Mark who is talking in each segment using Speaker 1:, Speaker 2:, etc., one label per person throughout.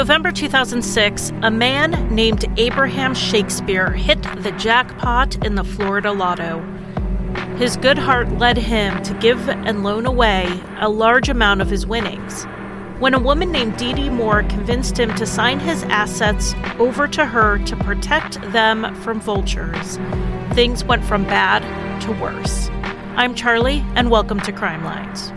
Speaker 1: November 2006, a man named Abraham Shakespeare hit the jackpot in the Florida Lotto. His good heart led him to give and loan away a large amount of his winnings. When a woman named Dee Dee Moore convinced him to sign his assets over to her to protect them from vultures, things went from bad to worse. I'm Charlie, and welcome to Crime Lines.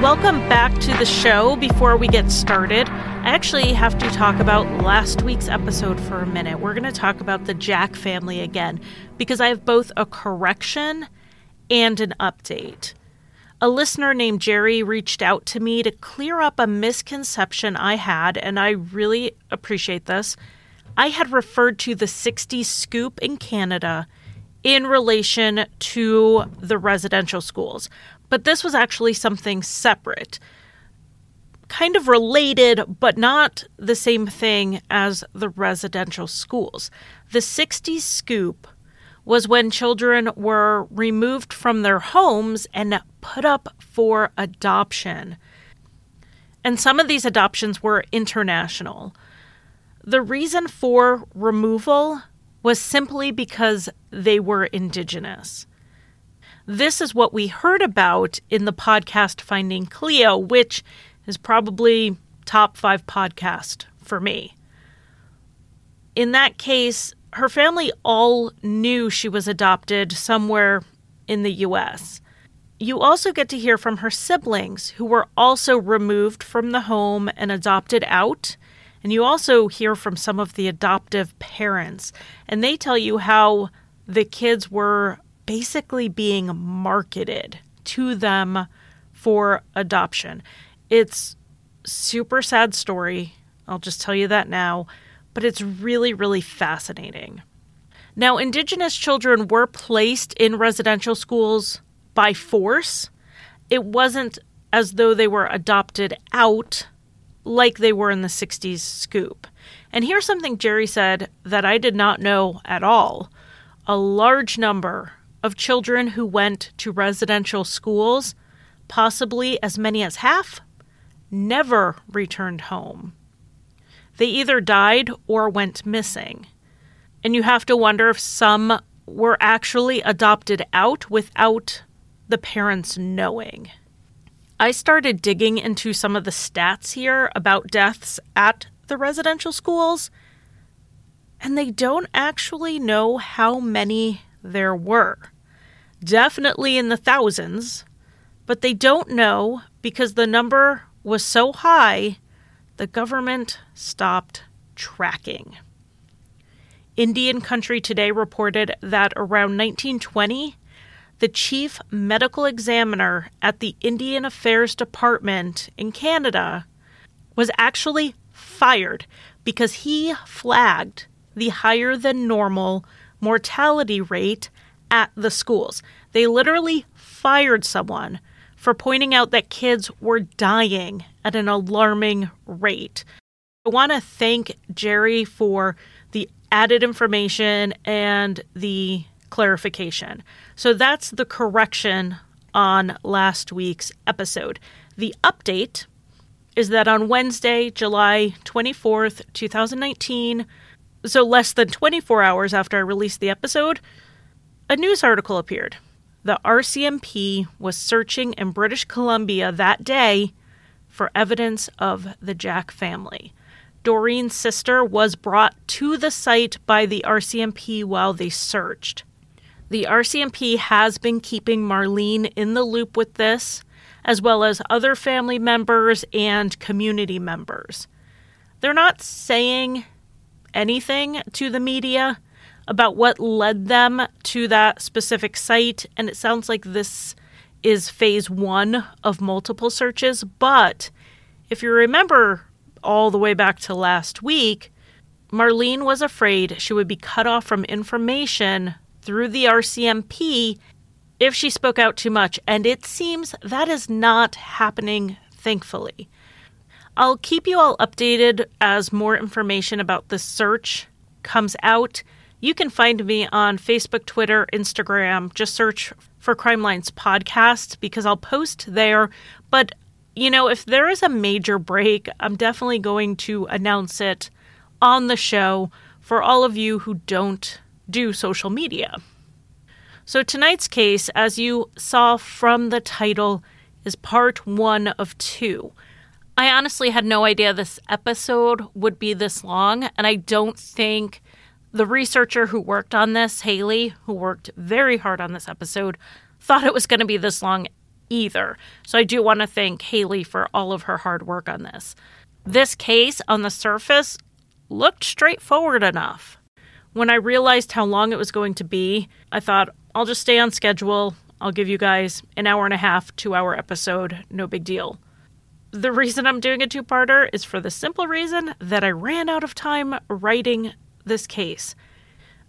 Speaker 1: Welcome back to the show. Before we get started, I actually have to talk about last week's episode for a minute. We're going to talk about the Jack family again because I have both a correction and an update. A listener named Jerry reached out to me to clear up a misconception I had, and I really appreciate this. I had referred to the 60s scoop in Canada in relation to the residential schools. But this was actually something separate, kind of related, but not the same thing as the residential schools. The 60s scoop was when children were removed from their homes and put up for adoption. And some of these adoptions were international. The reason for removal was simply because they were indigenous. This is what we heard about in the podcast Finding Cleo, which is probably top five podcast for me. In that case, her family all knew she was adopted somewhere in the US. You also get to hear from her siblings who were also removed from the home and adopted out. And you also hear from some of the adoptive parents, and they tell you how the kids were basically being marketed to them for adoption. It's super sad story. I'll just tell you that now, but it's really really fascinating. Now, indigenous children were placed in residential schools by force. It wasn't as though they were adopted out like they were in the 60s scoop. And here's something Jerry said that I did not know at all. A large number of children who went to residential schools, possibly as many as half, never returned home. They either died or went missing. And you have to wonder if some were actually adopted out without the parents knowing. I started digging into some of the stats here about deaths at the residential schools, and they don't actually know how many there were. Definitely in the thousands, but they don't know because the number was so high, the government stopped tracking. Indian Country Today reported that around 1920, the chief medical examiner at the Indian Affairs Department in Canada was actually fired because he flagged the higher than normal mortality rate at the schools. They literally fired someone for pointing out that kids were dying at an alarming rate. I want to thank Jerry for the added information and the clarification. So that's the correction on last week's episode. The update is that on Wednesday, July 24th, 2019, so less than 24 hours after I released the episode, a news article appeared. The RCMP was searching in British Columbia that day for evidence of the Jack family. Doreen's sister was brought to the site by the RCMP while they searched. The RCMP has been keeping Marlene in the loop with this, as well as other family members and community members. They're not saying anything to the media, about what led them to that specific site. And it sounds like this is phase one of multiple searches. But if you remember all the way back to last week, Marlene was afraid she would be cut off from information through the RCMP if she spoke out too much. And it seems that is not happening, thankfully. I'll keep you all updated as more information about the search comes out You can find me on Facebook, Twitter, Instagram. Just search for Crime Lines Podcast because I'll post there. But, you know, if there is a major break, I'm definitely going to announce it on the show for all of you who don't do social media. So, tonight's case, as you saw from the title, is part one of two. I honestly had no idea this episode would be this long, and I don't think the researcher who worked on this, Haley, who worked very hard on this episode, thought it was going to be this long either. So I do want to thank Haley for all of her hard work on this. This case on the surface looked straightforward enough. When I realized how long it was going to be, I thought, I'll just stay on schedule. I'll give you guys an hour and a half, two hour episode, no big deal. The reason I'm doing a two parter is for the simple reason that I ran out of time writing this case.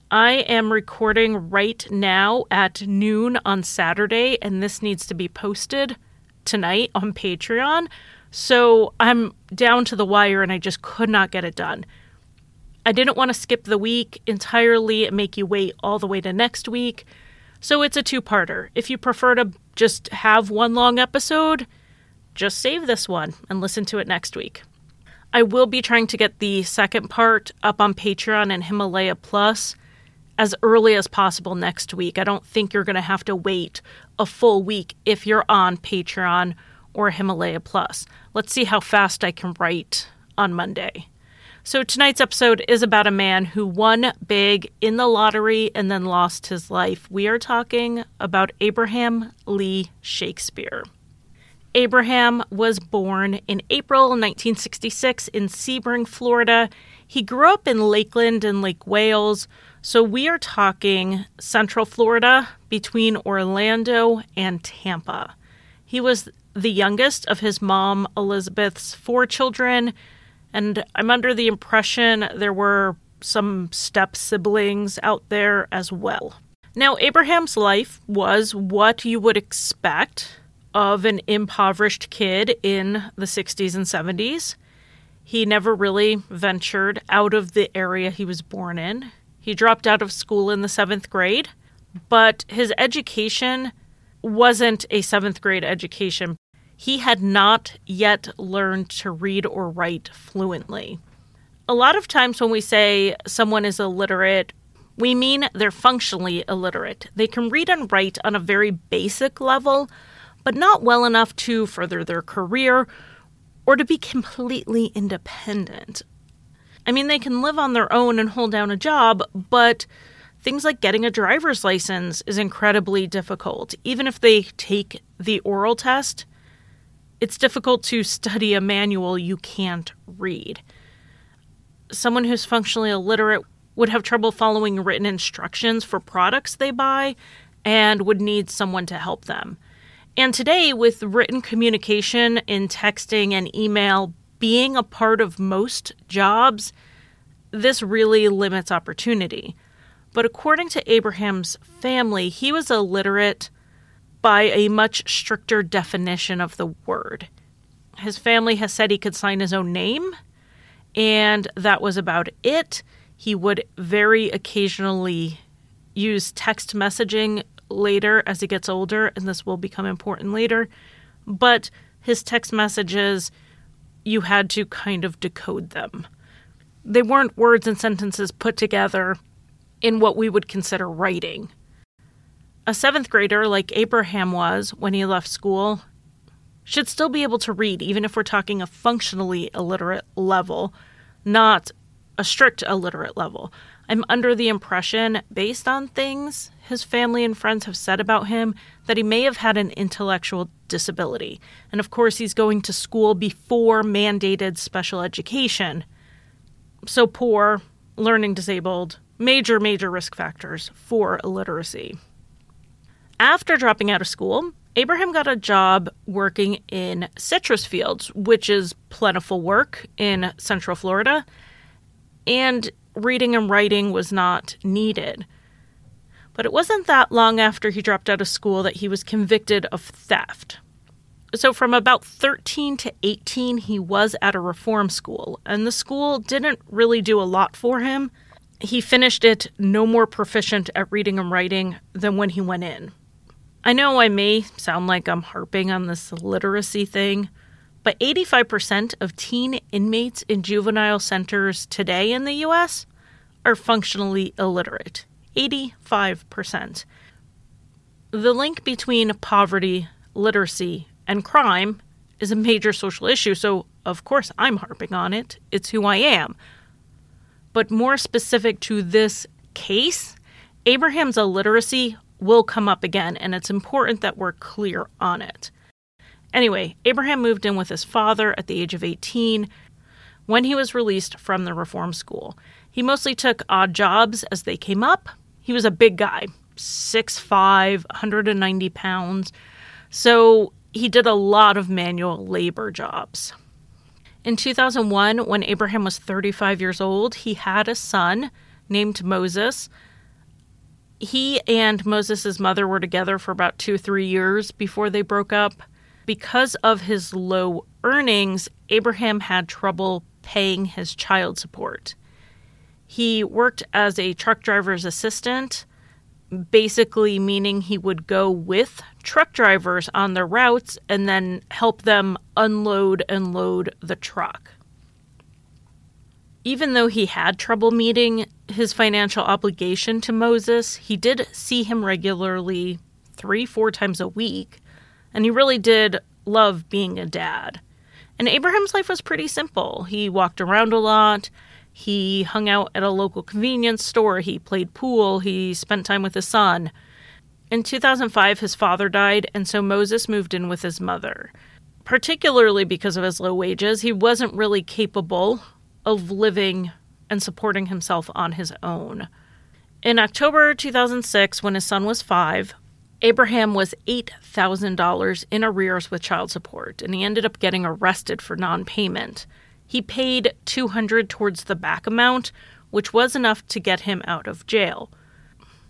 Speaker 1: I am recording right now at noon on Saturday, and this needs to be posted tonight on Patreon. So I'm down to the wire and I just could not get it done. I didn't want to skip the week entirely and make you wait all the way to next week. So it's a two parter. If you prefer to just have one long episode, just save this one and listen to it next week. I will be trying to get the second part up on Patreon and Himalaya Plus as early as possible next week. I don't think you're going to have to wait a full week if you're on Patreon or Himalaya Plus. Let's see how fast I can write on Monday. So, tonight's episode is about a man who won big in the lottery and then lost his life. We are talking about Abraham Lee Shakespeare. Abraham was born in April 1966 in Sebring, Florida. He grew up in Lakeland and Lake Wales, so we are talking Central Florida between Orlando and Tampa. He was the youngest of his mom Elizabeth's four children, and I'm under the impression there were some step siblings out there as well. Now, Abraham's life was what you would expect of an impoverished kid in the 60s and 70s. He never really ventured out of the area he was born in. He dropped out of school in the seventh grade, but his education wasn't a seventh grade education. He had not yet learned to read or write fluently. A lot of times when we say someone is illiterate, we mean they're functionally illiterate. They can read and write on a very basic level, but not well enough to further their career or to be completely independent. I mean, they can live on their own and hold down a job, but things like getting a driver's license is incredibly difficult. Even if they take the oral test, it's difficult to study a manual you can't read. Someone who's functionally illiterate would have trouble following written instructions for products they buy and would need someone to help them. And today, with written communication in texting and email being a part of most jobs, this really limits opportunity. But according to Abraham's family, he was illiterate by a much stricter definition of the word. His family has said he could sign his own name, and that was about it. He would very occasionally use text messaging later as he gets older, and this will become important later. But his text messages, you had to kind of decode them. They weren't words and sentences put together in what we would consider writing. A seventh grader, like Abraham was when he left school, should still be able to read, even if we're talking a functionally illiterate level, not a strict illiterate level. I'm under the impression, based on things his family and friends have said about him, that he may have had an intellectual disability. And of course, he's going to school before mandated special education. So, poor, learning disabled, major, major risk factors for illiteracy. After dropping out of school, Abraham got a job working in citrus fields, which is plentiful work in Central Florida. And reading and writing was not needed. But it wasn't that long after he dropped out of school that he was convicted of theft. So, from about 13 to 18, he was at a reform school, and the school didn't really do a lot for him. he finished it no more proficient at reading and writing than when he went in. I know I may sound like I'm harping on this literacy thing, but 85% of teen inmates in juvenile centers today in the US are functionally illiterate. 85%. The link between poverty, literacy, and crime is a major social issue, so of course I'm harping on it. It's who I am. But more specific to this case, Abraham's illiteracy will come up again, and it's important that we're clear on it. Anyway, Abraham moved in with his father at the age of 18 when he was released from the reform school. He mostly took odd jobs as they came up. He was a big guy, 6'5, 190 pounds. So he did a lot of manual labor jobs. In 2001, when Abraham was 35 years old, he had a son named Moses. He and Moses' mother were together for about two, three years before they broke up. Because of his low earnings, Abraham had trouble paying his child support. He worked as a truck driver's assistant, basically meaning he would go with truck drivers on their routes and then help them unload and load the truck. Even though he had trouble meeting his financial obligation to Moses, he did see him regularly three, four times a week, and he really did love being a dad. And Abraham's life was pretty simple. He walked around a lot, he hung out at a local convenience store. He played pool. He spent time with his son. In 2005, his father died, and so Moses moved in with his mother. Particularly because of his low wages, he wasn't really capable of living and supporting himself on his own. In October 2006, when his son was five, Abraham was $8,000 in arrears with child support, and he ended up getting arrested for non payment. He paid 200 towards the back amount, which was enough to get him out of jail.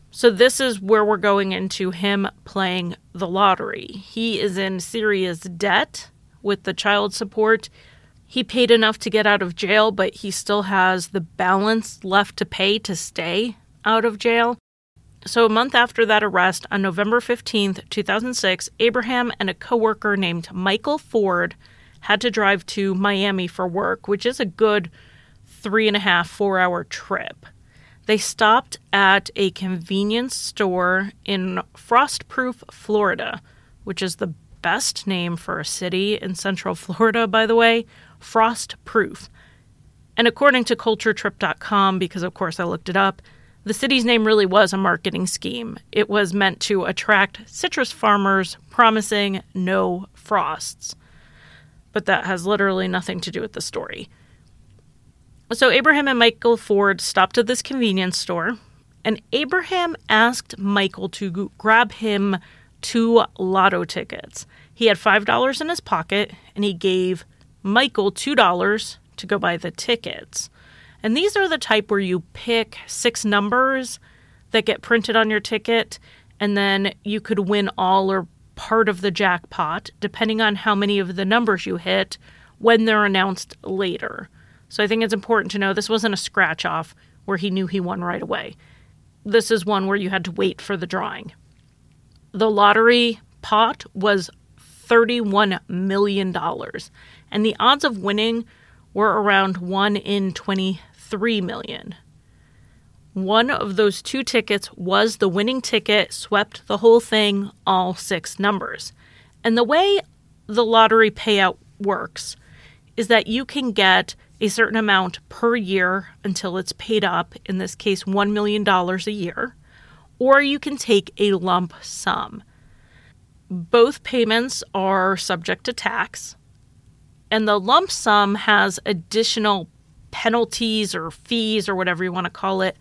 Speaker 1: So this is where we're going into him playing the lottery. He is in serious debt with the child support. He paid enough to get out of jail, but he still has the balance left to pay to stay out of jail. So, a month after that arrest, on November 15th, 2006, Abraham and a coworker named Michael Ford had to drive to Miami for work, which is a good three and a half, four hour trip. They stopped at a convenience store in Frostproof, Florida, which is the best name for a city in Central Florida, by the way. Frostproof. And according to culturetrip.com, because of course I looked it up, the city's name really was a marketing scheme. It was meant to attract citrus farmers promising no frosts but that has literally nothing to do with the story. So, Abraham and Michael Ford stopped at this convenience store, and Abraham asked Michael to grab him two lotto tickets. He had $5 in his pocket, and he gave Michael $2 to go buy the tickets. And these are the type where you pick six numbers that get printed on your ticket, and then you could win all or part of the jackpot, depending on how many of the numbers you hit when they're announced later. So I think it's important to know this wasn't a scratch off where he knew he won right away. This is one where you had to wait for the drawing. The lottery pot was $31 million, and the odds of winning were around 1 in 23 million. One of those two tickets was the winning ticket, swept the whole thing, all six numbers. And the way the lottery payout works is that you can get a certain amount per year until it's paid up, in this case, $1 million a year, or you can take a lump sum. Both payments are subject to tax, and the lump sum has additional penalties or fees or whatever you want to call it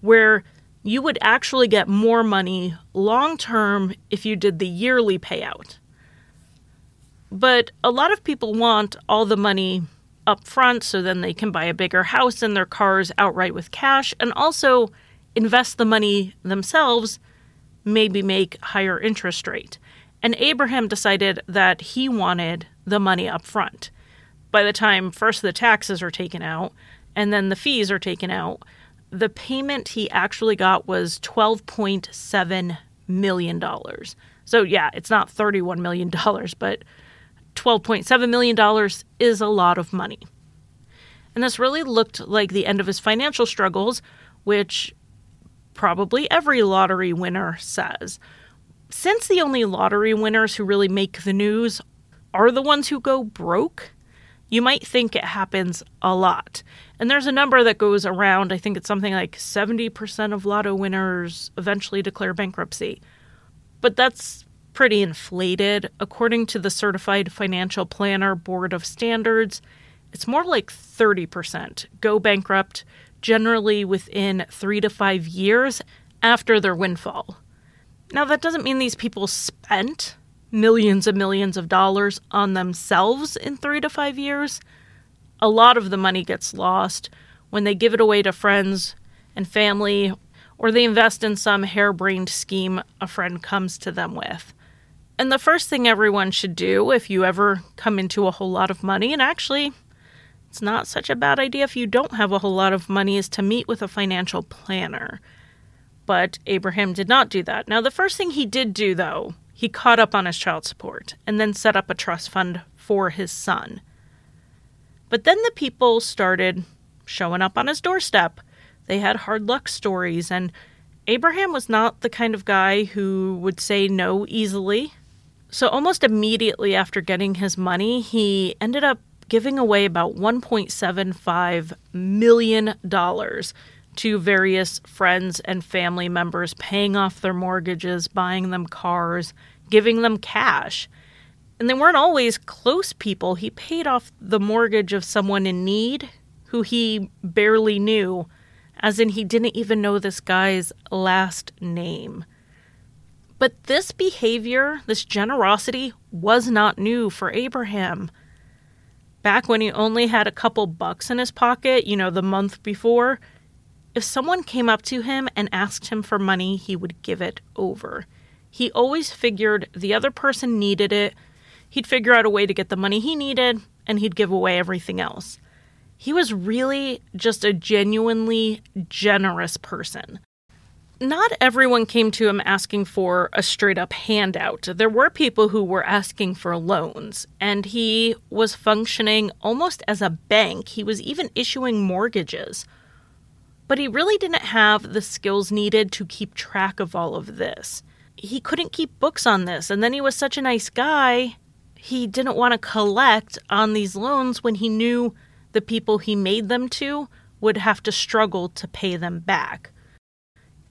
Speaker 1: where you would actually get more money long term if you did the yearly payout. But a lot of people want all the money up front so then they can buy a bigger house and their cars outright with cash and also invest the money themselves, maybe make higher interest rate. And Abraham decided that he wanted the money up front. By the time first the taxes are taken out and then the fees are taken out, the payment he actually got was $12.7 million. So, yeah, it's not $31 million, but $12.7 million is a lot of money. And this really looked like the end of his financial struggles, which probably every lottery winner says. Since the only lottery winners who really make the news are the ones who go broke, you might think it happens a lot. And there's a number that goes around. I think it's something like 70% of lotto winners eventually declare bankruptcy. But that's pretty inflated. According to the Certified Financial Planner Board of Standards, it's more like 30% go bankrupt, generally within three to five years after their windfall. Now, that doesn't mean these people spent millions and millions of dollars on themselves in three to five years. A lot of the money gets lost when they give it away to friends and family, or they invest in some harebrained scheme a friend comes to them with. And the first thing everyone should do if you ever come into a whole lot of money, and actually, it's not such a bad idea if you don't have a whole lot of money, is to meet with a financial planner. But Abraham did not do that. Now, the first thing he did do, though, he caught up on his child support and then set up a trust fund for his son. But then the people started showing up on his doorstep. They had hard luck stories, and Abraham was not the kind of guy who would say no easily. So, almost immediately after getting his money, he ended up giving away about $1.75 million to various friends and family members, paying off their mortgages, buying them cars, giving them cash. And they weren't always close people. He paid off the mortgage of someone in need who he barely knew, as in he didn't even know this guy's last name. But this behavior, this generosity, was not new for Abraham. Back when he only had a couple bucks in his pocket, you know, the month before, if someone came up to him and asked him for money, he would give it over. He always figured the other person needed it. He'd figure out a way to get the money he needed, and he'd give away everything else. He was really just a genuinely generous person. Not everyone came to him asking for a straight up handout. There were people who were asking for loans, and he was functioning almost as a bank. He was even issuing mortgages but he really didn't have the skills needed to keep track of all of this. He couldn't keep books on this, and then he was such a nice guy, he didn't want to collect on these loans when he knew the people he made them to would have to struggle to pay them back.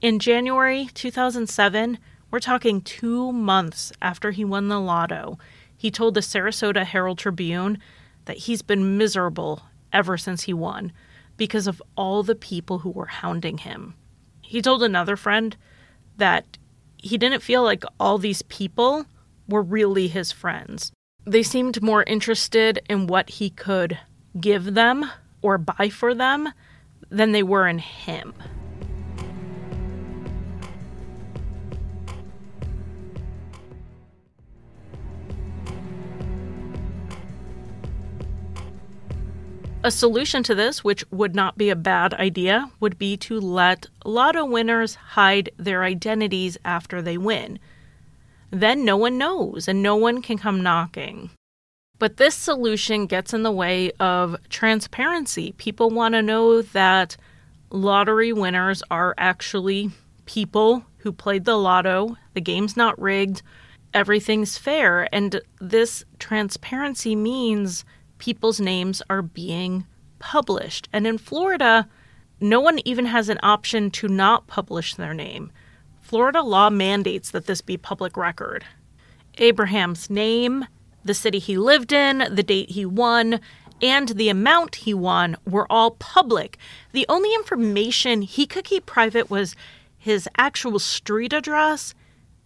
Speaker 1: In January 2007, we're talking two months after he won the lotto, he told the Sarasota Herald Tribune that he's been miserable ever since he won because of all the people who were hounding him. He told another friend that he didn't feel like all these people were really his friends. They seemed more interested in what he could give them or buy for them than they were in him. A solution to this, which would not be a bad idea, would be to let lotto winners hide their identities after they win. Then no one knows and no one can come knocking. But this solution gets in the way of transparency. People want to know that lottery winners are actually people who played the lotto, the game's not rigged, everything's fair. And this transparency means people's names are being published. And in Florida, no one even has an option to not publish their name. Florida law mandates that this be public record. Abraham's name, the city he lived in, the date he won, and the amount he won were all public. The only information he could keep private was his actual street address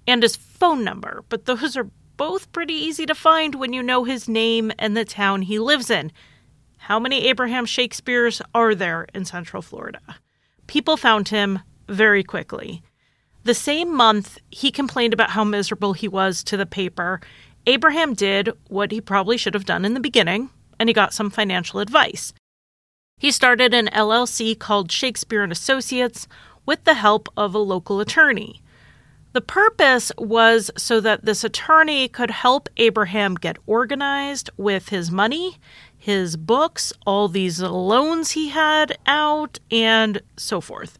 Speaker 1: and his phone number, but those are both pretty easy to find when you know his name and the town he lives in. How many Abraham Shakespeares are there in Central Florida? People found him very quickly. The same month he complained about how miserable he was to the paper, Abraham did what he probably should have done in the beginning, and he got some financial advice. He started an LLC called Shakespeare and Associates with the help of a local attorney. The purpose was so that this attorney could help Abraham get organized with his money, his books, all these loans he had out, and so forth.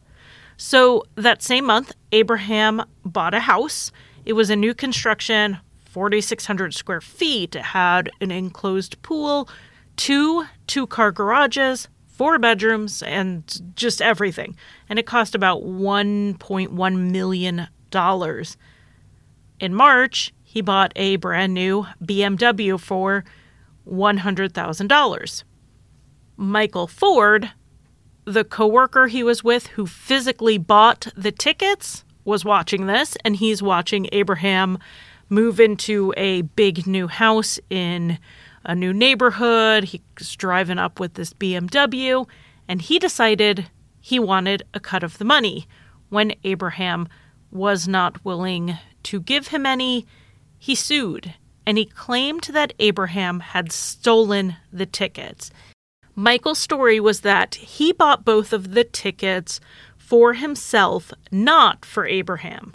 Speaker 1: So that same month, Abraham bought a house. It was a new construction, 4,600 square feet. It had an enclosed pool, two two car garages, four bedrooms, and just everything. And it cost about $1.1 million dollars. In March, he bought a brand new BMW for $100,000. Michael Ford, the coworker he was with who physically bought the tickets, was watching this and he's watching Abraham move into a big new house in a new neighborhood. He's driving up with this BMW and he decided he wanted a cut of the money when Abraham was not willing to give him any, he sued and he claimed that Abraham had stolen the tickets. Michael's story was that he bought both of the tickets for himself, not for Abraham.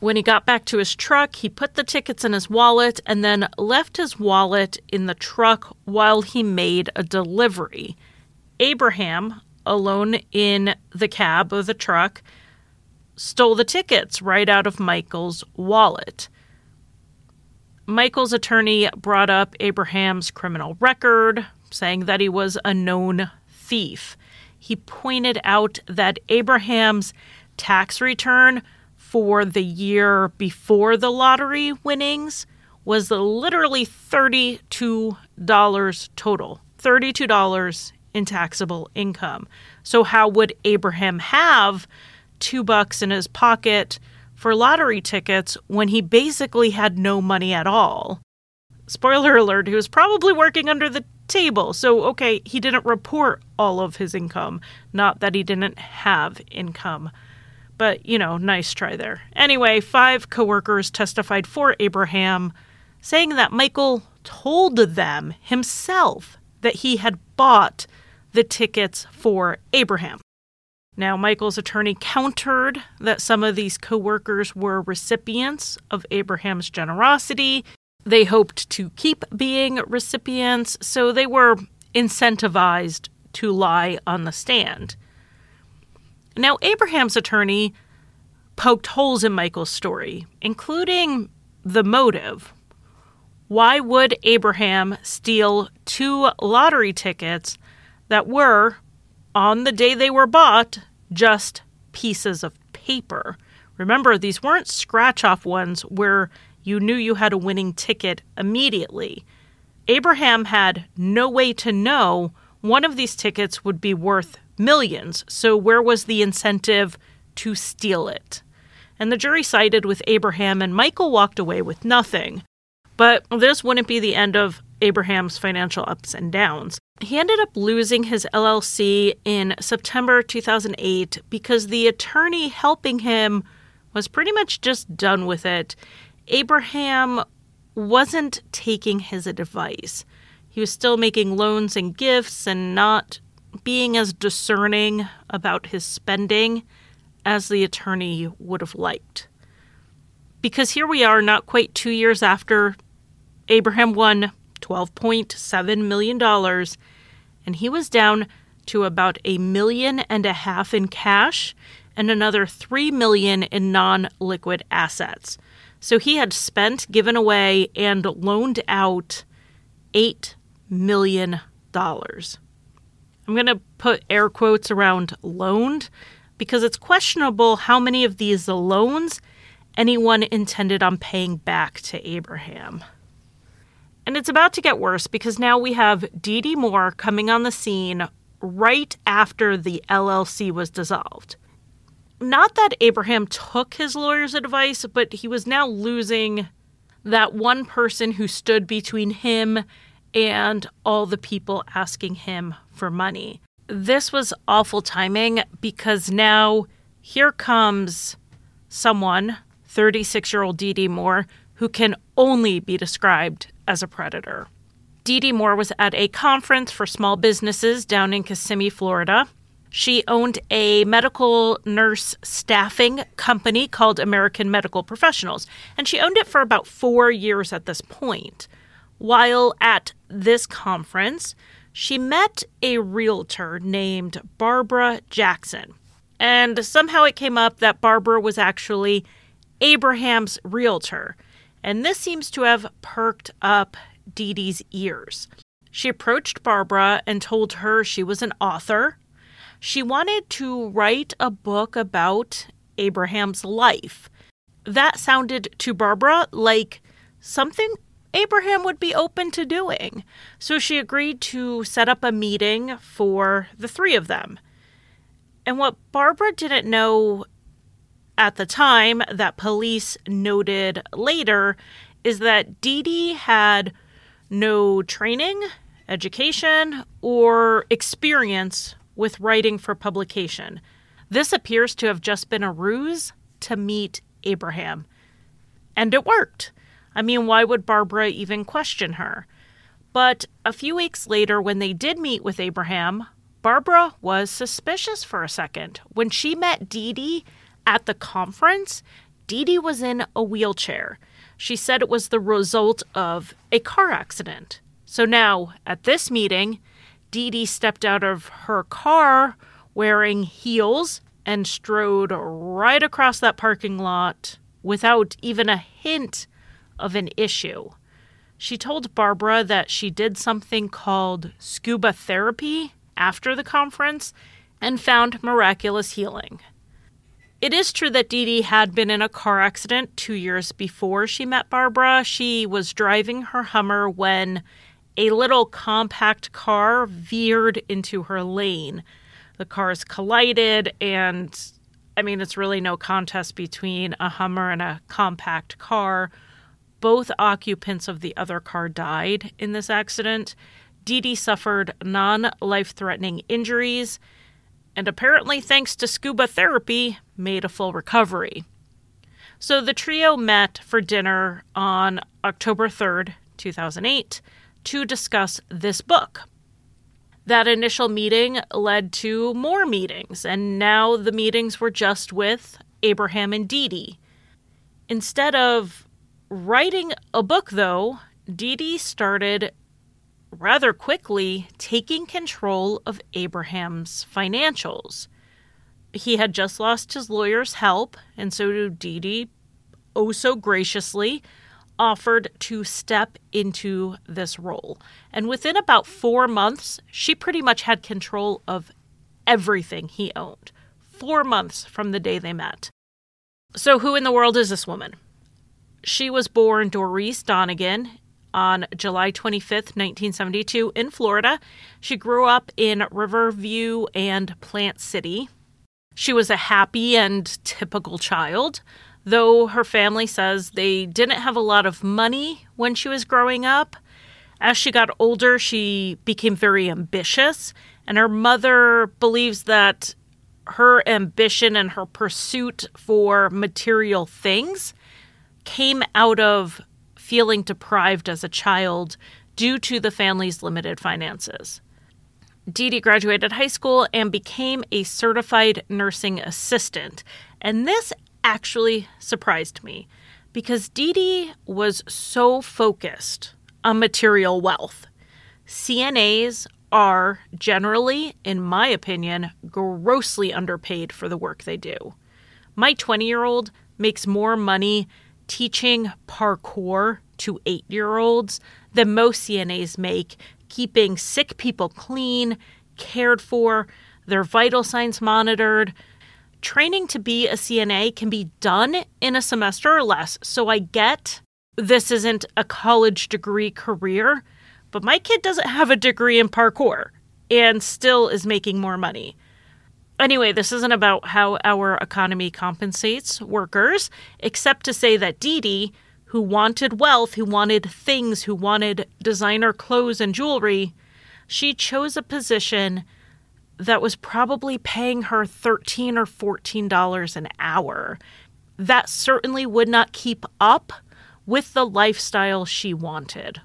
Speaker 1: When he got back to his truck, he put the tickets in his wallet and then left his wallet in the truck while he made a delivery. Abraham, alone in the cab of the truck, stole the tickets right out of Michael's wallet. Michael's attorney brought up Abraham's criminal record, saying that he was a known thief. He pointed out that Abraham's tax return for the year before the lottery winnings was literally $32 total. $32 in taxable income. So, how would Abraham have two bucks in his pocket for lottery tickets when he basically had no money at all. Spoiler alert, he was probably working under the table. So, okay, he didn't report all of his income. Not that he didn't have income. But, you know, nice try there. Anyway, five coworkers testified for Abraham, saying that Michael told them himself that he had bought the tickets for Abraham. Now, Michael's attorney countered that some of these coworkers were recipients of Abraham's generosity. They hoped to keep being recipients, so they were incentivized to lie on the stand. Now, Abraham's attorney poked holes in Michael's story, including the motive. Why would Abraham steal two lottery tickets that were, on the day they were bought, just pieces of paper. Remember, these weren't scratch off ones where you knew you had a winning ticket immediately. Abraham had no way to know one of these tickets would be worth millions, so where was the incentive to steal it? And the jury sided with Abraham, and Michael walked away with nothing. But this wouldn't be the end of Abraham's financial ups and downs. He ended up losing his LLC in September 2008 because the attorney helping him was pretty much just done with it. Abraham wasn't taking his advice. He was still making loans and gifts and not being as discerning about his spending as the attorney would have liked. Because here we are, not quite two years after Abraham won $12.7 million, and he was down to about a million and a half in cash and another 3 million in non-liquid assets. So he had spent, given away and loaned out 8 million dollars. I'm going to put air quotes around loaned because it's questionable how many of these loans anyone intended on paying back to Abraham. And it's about to get worse because now we have Dee Dee Moore coming on the scene right after the LLC was dissolved. Not that Abraham took his lawyer's advice, but he was now losing that one person who stood between him and all the people asking him for money. This was awful timing because now here comes someone, 36 year old Dee Dee Moore, who can only be described as a predator. Dee Dee Moore was at a conference for small businesses down in Kissimmee, Florida. She owned a medical nurse staffing company called American Medical Professionals, and she owned it for about four years at this point. While at this conference, she met a realtor named Barbara Jackson. And somehow it came up that Barbara was actually Abraham's realtor. And this seems to have perked up Dee Dee's ears. She approached Barbara and told her she was an author. She wanted to write a book about Abraham's life. That sounded to Barbara like something Abraham would be open to doing. So she agreed to set up a meeting for the three of them. And what Barbara didn't know at the time that police noted later is that Dee Dee had no training, education, or experience with writing for publication. This appears to have just been a ruse to meet Abraham. And it worked. I mean, why would Barbara even question her? But a few weeks later, when they did meet with Abraham, Barbara was suspicious for a second. When she met Dee Dee at the conference, Dee Dee was in a wheelchair. She said it was the result of a car accident. So now, at this meeting, Dee Dee stepped out of her car wearing heels and strode right across that parking lot without even a hint of an issue. She told Barbara that she did something called scuba therapy after the conference and found miraculous healing. It is true that Dee Dee had been in a car accident two years before she met Barbara. She was driving her Hummer when a little compact car veered into her lane. The cars collided, and I mean, it's really no contest between a Hummer and a compact car. Both occupants of the other car died in this accident. Dee Dee suffered non life threatening injuries, and apparently, thanks to scuba therapy, made a full recovery. So the trio met for dinner on October 3rd, 2008, to discuss this book. That initial meeting led to more meetings, and now the meetings were just with Abraham and Dee Dee. Instead of writing a book, though, Dee Dee started rather quickly taking control of Abraham's financials. He had just lost his lawyer's help, and so Dee Dee, oh so graciously, offered to step into this role. And within about four months, she pretty much had control of everything he owned. Four months from the day they met. So, who in the world is this woman? She was born Dorice Donegan on July 25th, 1972, in Florida. She grew up in Riverview and Plant City. She was a happy and typical child though her family says they didn't have a lot of money when she was growing up. As she got older, she became very ambitious, and her mother believes that her ambition and her pursuit for material things came out of feeling deprived as a child due to the family's limited finances. Dee Dee graduated high school and became a certified nursing assistant. And this actually surprised me because Dee Dee was so focused on material wealth. CNAs are generally, in my opinion, grossly underpaid for the work they do. My 20 year old makes more money teaching parkour to eight year olds than most CNAs make keeping sick people clean, cared for, their vital signs monitored, training to be a CNA can be done in a semester or less. So I get this isn't a college degree career, but my kid doesn't have a degree in parkour and still is making more money. Anyway, this isn't about how our economy compensates workers, except to say that Dee Dee, who wanted wealth, who wanted things, who wanted designer clothes and jewelry, she chose a position that was probably paying her 13 or 14 dollars an hour. That certainly would not keep up with the lifestyle she wanted.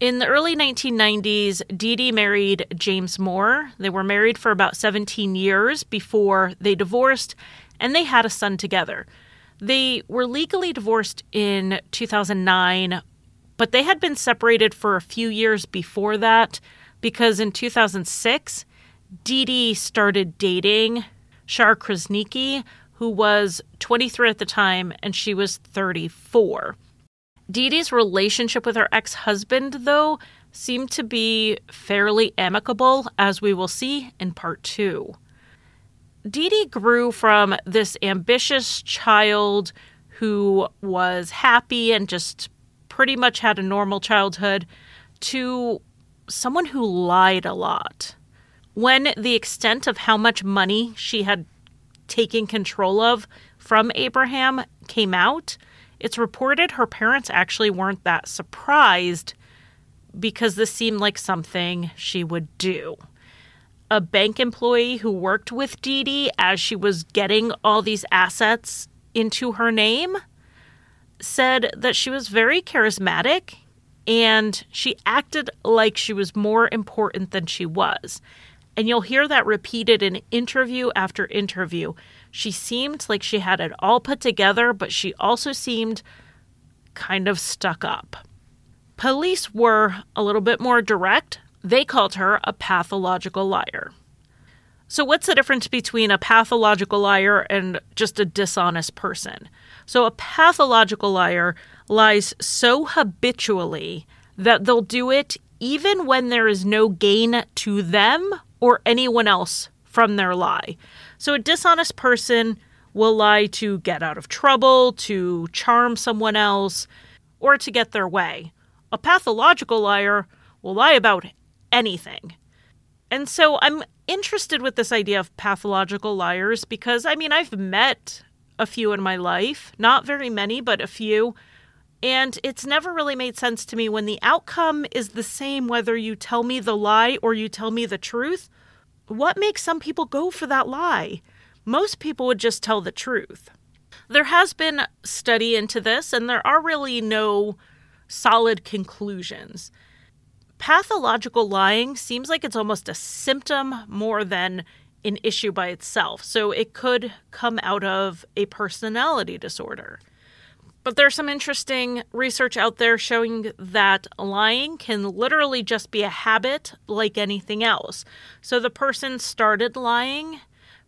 Speaker 1: In the early 1990s, Dee Dee married James Moore. They were married for about 17 years before they divorced, and they had a son together. They were legally divorced in 2009, but they had been separated for a few years before that because in 2006, Dee Dee started dating Shar Krasniqi, who was 23 at the time and she was 34. Dee Dee's relationship with her ex husband, though, seemed to be fairly amicable, as we will see in part two. Dee Dee grew from this ambitious child who was happy and just pretty much had a normal childhood to someone who lied a lot. When the extent of how much money she had taken control of from Abraham came out, it's reported her parents actually weren't that surprised because this seemed like something she would do. A bank employee who worked with Dee Dee as she was getting all these assets into her name said that she was very charismatic and she acted like she was more important than she was. And you'll hear that repeated in interview after interview. She seemed like she had it all put together, but she also seemed kind of stuck up. Police were a little bit more direct. They called her a pathological liar. So, what's the difference between a pathological liar and just a dishonest person? So, a pathological liar lies so habitually that they'll do it even when there is no gain to them or anyone else from their lie. So a dishonest person will lie to get out of trouble, to charm someone else, or to get their way. A pathological liar will lie about anything. And so I'm interested with this idea of pathological liars because I mean, I've met a few in my life, not very many, but a few. And it's never really made sense to me when the outcome is the same whether you tell me the lie or you tell me the truth. What makes some people go for that lie? Most people would just tell the truth. There has been study into this, and there are really no solid conclusions. Pathological lying seems like it's almost a symptom more than an issue by itself, so it could come out of a personality disorder. But there's some interesting research out there showing that lying can literally just be a habit like anything else. So the person started lying,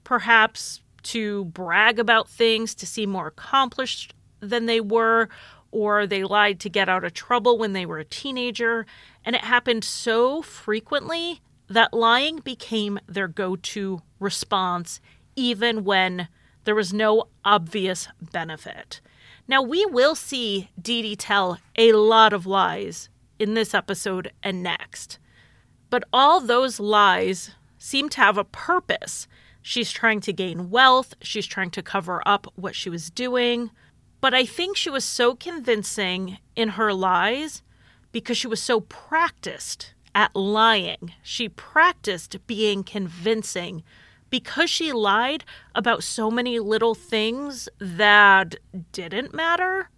Speaker 1: perhaps to brag about things, to seem more accomplished than they were, or they lied to get out of trouble when they were a teenager. And it happened so frequently that lying became their go to response, even when there was no obvious benefit. Now, we will see Dee Dee tell a lot of lies in this episode and next. But all those lies seem to have a purpose. She's trying to gain wealth, she's trying to cover up what she was doing. But I think she was so convincing in her lies because she was so practiced at lying. She practiced being convincing because she lied about so many little things that didn't matter,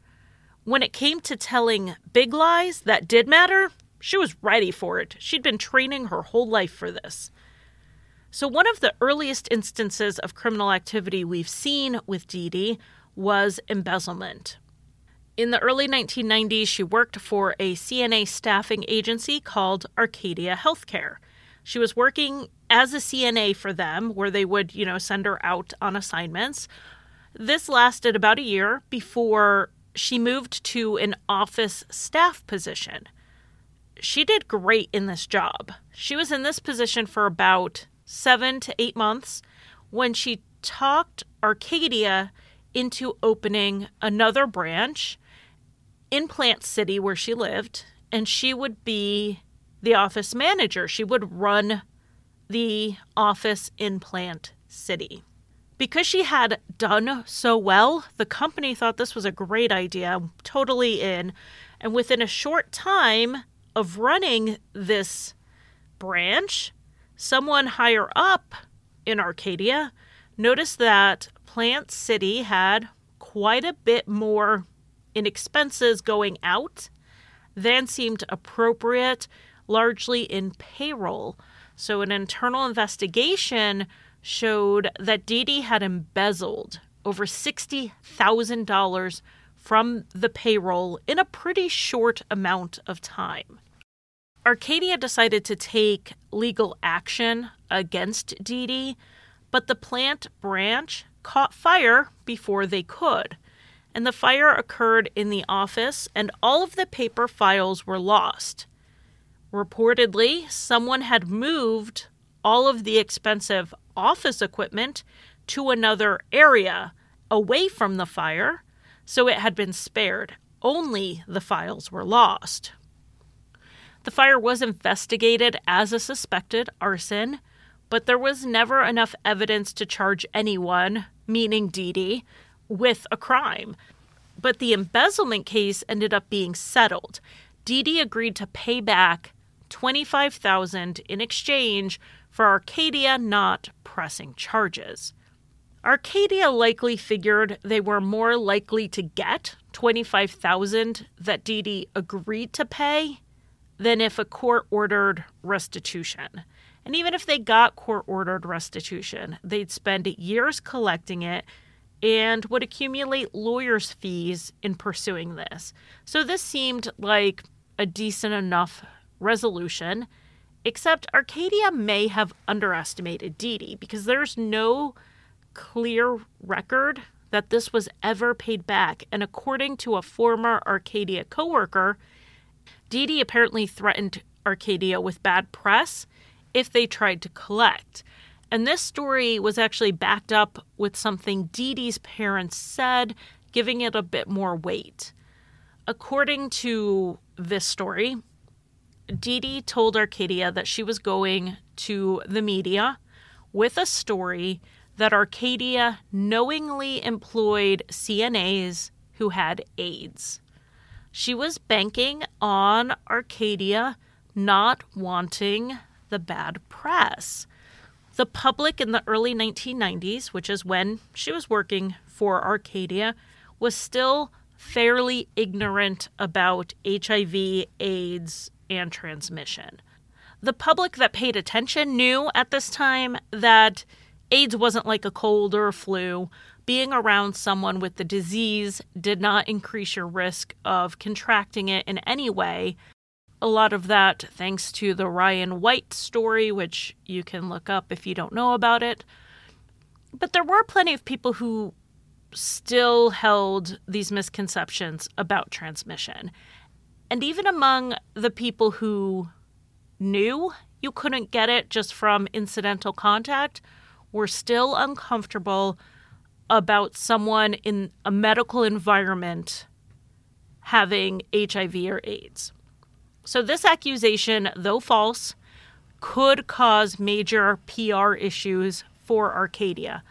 Speaker 1: when it came to telling big lies that did matter, she was ready for it. She'd been training her whole life for this. So, one of the earliest instances of criminal activity we've seen with Dee Dee was embezzlement. In the early 1990s, she worked for a CNA staffing agency called Arcadia Healthcare. She was working as a CNA for them, where they would, you know, send her out on assignments. This lasted about a year before she moved to an office staff position. She did great in this job. She was in this position for about seven to eight months when she talked Arcadia into opening another branch in Plant City where she lived, and she would be the office manager. She would run the office in Plant City. Because she had done so well, the company thought this was a great idea, totally in. And within a short time of running this branch, someone higher up in Arcadia noticed that Plant City had quite a bit more in expenses going out then seemed appropriate, largely in payroll. So, an internal investigation showed that Dee Dee had embezzled over $60,000 from the payroll in a pretty short amount of time. Arcadia decided to take legal action against Dee Dee, but the plant branch caught fire before they could. And the fire occurred in the office, and all of the paper files were lost. Reportedly, someone had moved all of the expensive office equipment to another area away from the fire, so it had been spared. Only the files were lost. The fire was investigated as a suspected arson, but there was never enough evidence to charge anyone, meaning Dee Dee, with a crime. But the embezzlement case ended up being settled. Dee agreed to pay back 25000 in exchange for Arcadia not pressing charges. Arcadia likely figured they were more likely to get 25,000 that Dee agreed to pay than if a court ordered restitution. And even if they got court ordered restitution, they'd spend years collecting it and would accumulate lawyers' fees in pursuing this. So this seemed like a decent enough resolution, except Arcadia may have underestimated Dee because there's no clear record that this was ever paid back. And according to a former Arcadia coworker, Dee apparently threatened Arcadia with bad press if they tried to collect. And this story was actually backed up with something Dee Dee's parents said, giving it a bit more weight. According to this story, Dee Dee told Arcadia that she was going to the media with a story that Arcadia knowingly employed CNAs who had AIDS. She was banking on Arcadia not wanting the bad press. The public in the early 1990s, which is when she was working for Arcadia, was still fairly ignorant about HIV, AIDS, and transmission. The public that paid attention knew at this time that AIDS wasn't like a cold or a flu, being around someone with the disease did not increase your risk of contracting it in any way. A lot of that thanks to the Ryan White story, which you can look up if you don't know about it. But there were plenty of people who still held these misconceptions about transmission. And even among the people who knew you couldn't get it just from incidental contact, were still uncomfortable about someone in a medical environment having HIV or AIDS. So, this accusation, though false, could cause major PR issues for Arcadia.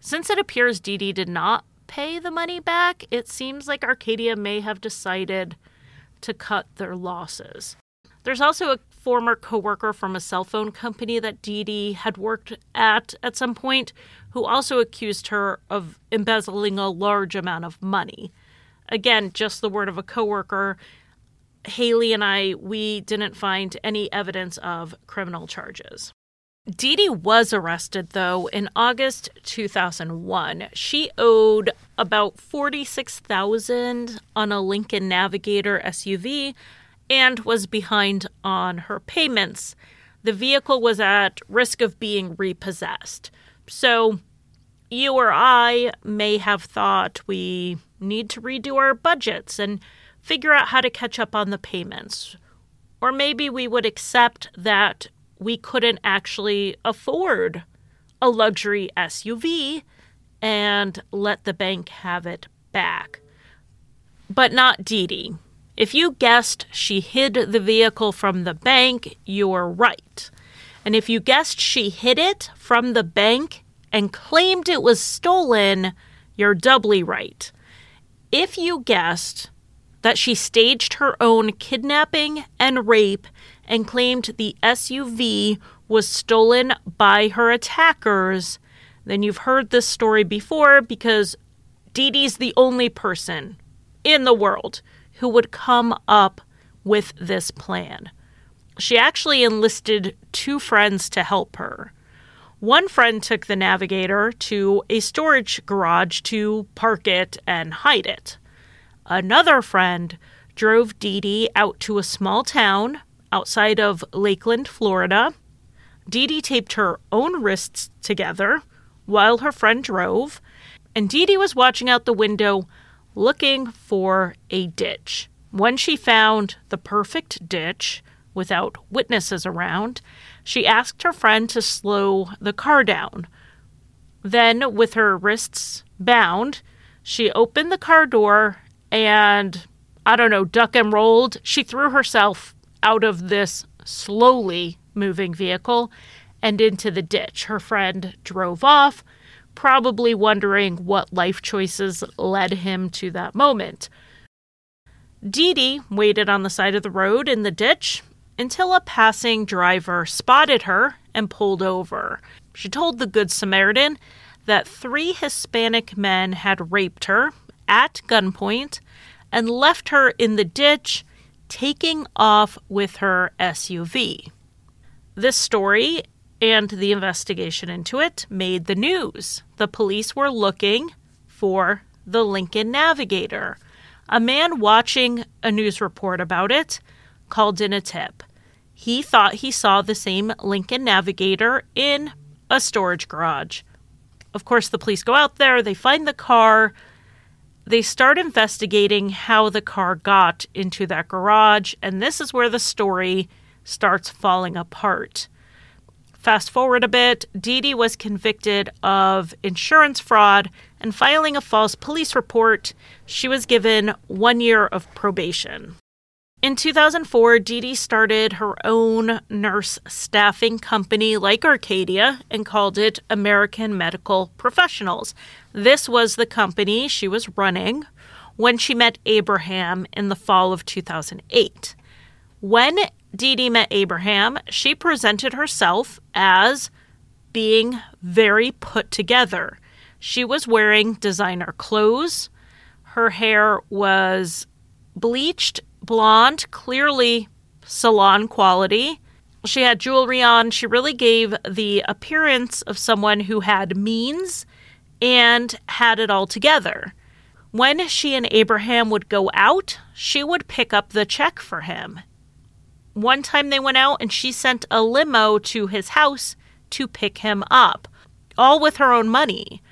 Speaker 1: Since it appears Dee did not pay the money back, it seems like Arcadia may have decided to cut their losses. There's also a former coworker from a cell phone company that Dee Dee had worked at at some point who also accused her of embezzling a large amount of money. Again, just the word of a coworker. Haley and I, we didn't find any evidence of criminal charges. Dee Dee was arrested, though, in August 2001. She owed about 46000 on a Lincoln Navigator SUV and was behind on her payments. The vehicle was at risk of being repossessed. So, you or I may have thought we need to redo our budgets and figure out how to catch up on the payments. Or maybe we would accept that we couldn't actually afford a luxury SUV and let the bank have it back. But not Dee Dee. If you guessed she hid the vehicle from the bank, you're right. And if you guessed she hid it from the bank and claimed it was stolen, you're doubly right. If you guessed that she staged her own kidnapping and rape and claimed the SUV was stolen by her attackers, then you've heard this story before because Dee Dee's the only person in the world who would come up with this plan. She actually enlisted two friends to help her. One friend took the navigator to a storage garage to park it and hide it. Another friend drove Dee Dee out to a small town outside of Lakeland, Florida. Dee Dee taped her own wrists together while her friend drove, and Dee Dee was watching out the window looking for a ditch. When she found the perfect ditch without witnesses around, she asked her friend to slow the car down. Then, with her wrists bound, she opened the car door and, I don't know, duck and rolled. She threw herself out of this slowly moving vehicle and into the ditch. Her friend drove off, probably wondering what life choices led him to that moment. Dee Dee waited on the side of the road in the ditch until a passing driver spotted her and pulled over. She told the Good Samaritan that three Hispanic men had raped her at gunpoint and left her in the ditch, taking off with her SUV. This story and the investigation into it made the news. The police were looking for the Lincoln Navigator. A man watching a news report about it called in a tip. He thought he saw the same Lincoln Navigator in a storage garage. Of course, the police go out there, they find the car, they start investigating how the car got into that garage, and this is where the story starts falling apart. Fast forward a bit, Dee Dee was convicted of insurance fraud and filing a false police report. She was given one year of probation. In 2004, Dee Dee started her own nurse staffing company like Arcadia and called it American Medical Professionals. This was the company she was running when she met Abraham in the fall of 2008. When Dee Dee met Abraham, she presented herself as being very put together. She was wearing designer clothes. Her hair was bleached blonde, clearly salon quality. She had jewelry on. She really gave the appearance of someone who had means and had it all together. When she and Abraham would go out, she would pick up the check for him one time they went out and she sent a limo to his house to pick him up, all with her own money.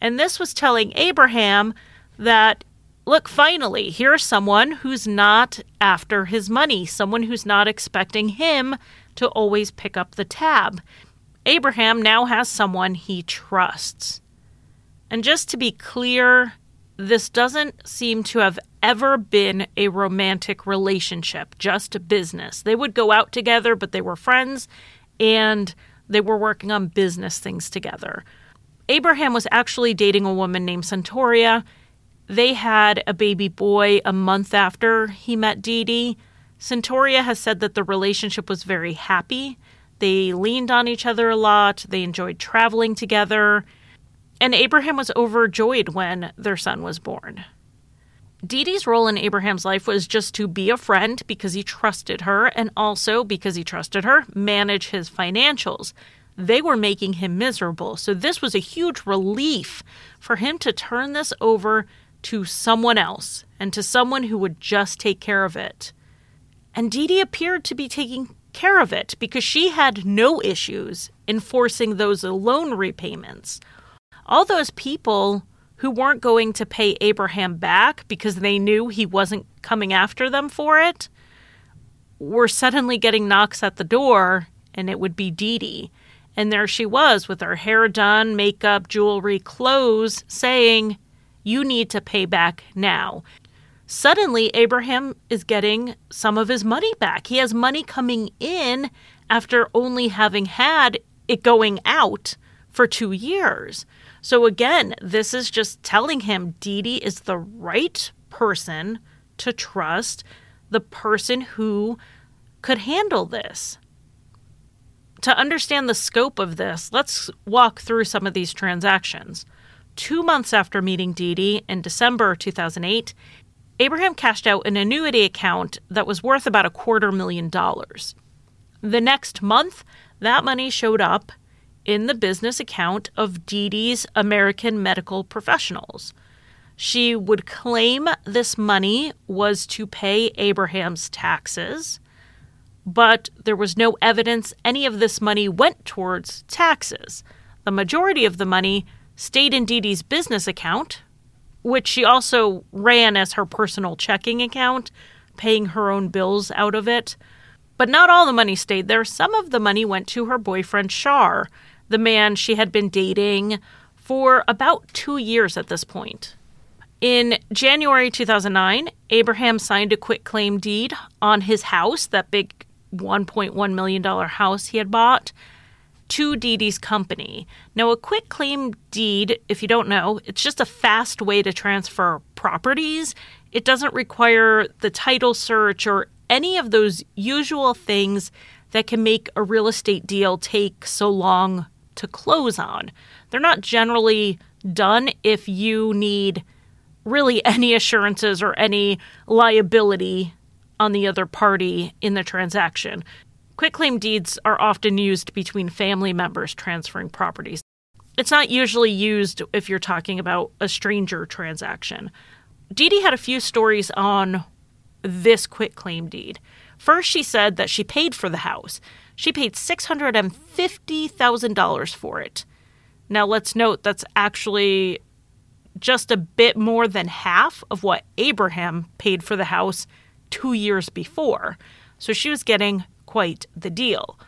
Speaker 1: And this was telling Abraham that, look, finally, here's someone who's not after his money, someone who's not expecting him to always pick up the tab. Abraham now has someone he trusts. And just to be clear, this doesn't seem to have ever been a romantic relationship, just business. They would go out together, but they were friends and they were working on business things together. Abraham was actually dating a woman named Santoria. They had a baby boy a month after he met Dee Dee. Santoria has said that the relationship was very happy. They leaned on each other a lot, they enjoyed traveling together and Abraham was overjoyed when their son was born. Dee Dee's role in Abraham's life was just to be a friend because he trusted her, and also because he trusted her, manage his financials. They were making him miserable, so this was a huge relief for him to turn this over to someone else and to someone who would just take care of it. And Dee appeared to be taking care of it because she had no issues enforcing those loan repayments all those people who weren't going to pay Abraham back because they knew he wasn't coming after them for it were suddenly getting knocks at the door, and it would be Dee Dee. And there she was with her hair done, makeup, jewelry, clothes, saying, You need to pay back now. Suddenly, Abraham is getting some of his money back. He has money coming in after only having had it going out for two years. So again, this is just telling him Dee Dee is the right person to trust, the person who could handle this. To understand the scope of this, let's walk through some of these transactions. Two months after meeting Dee Dee in December 2008, Abraham cashed out an annuity account that was worth about a quarter million dollars. The next month, that money showed up in the business account of Dee Dee's American Medical Professionals. She would claim this money was to pay Abraham's taxes, but there was no evidence any of this money went towards taxes. The majority of the money stayed in Dee Dee's business account, which she also ran as her personal checking account, paying her own bills out of it. But not all the money stayed there. Some of the money went to her boyfriend, Shar, the man she had been dating for about two years at this point. In January 2009, Abraham signed a quitclaim deed on his house, that big $1.1 million house he had bought, to Dee Dee's company. Now, a quitclaim deed, if you don't know, it's just a fast way to transfer properties. It doesn't require the title search or any of those usual things that can make a real estate deal take so long to close on. They're not generally done if you need really any assurances or any liability on the other party in the transaction. Quitclaim deeds are often used between family members transferring properties. It's not usually used if you're talking about a stranger transaction. Dee Dee had a few stories on this quitclaim deed. First, she said that she paid for the house. She paid $650,000 for it. Now, let's note that's actually just a bit more than half of what Abraham paid for the house two years before. So she was getting quite the deal.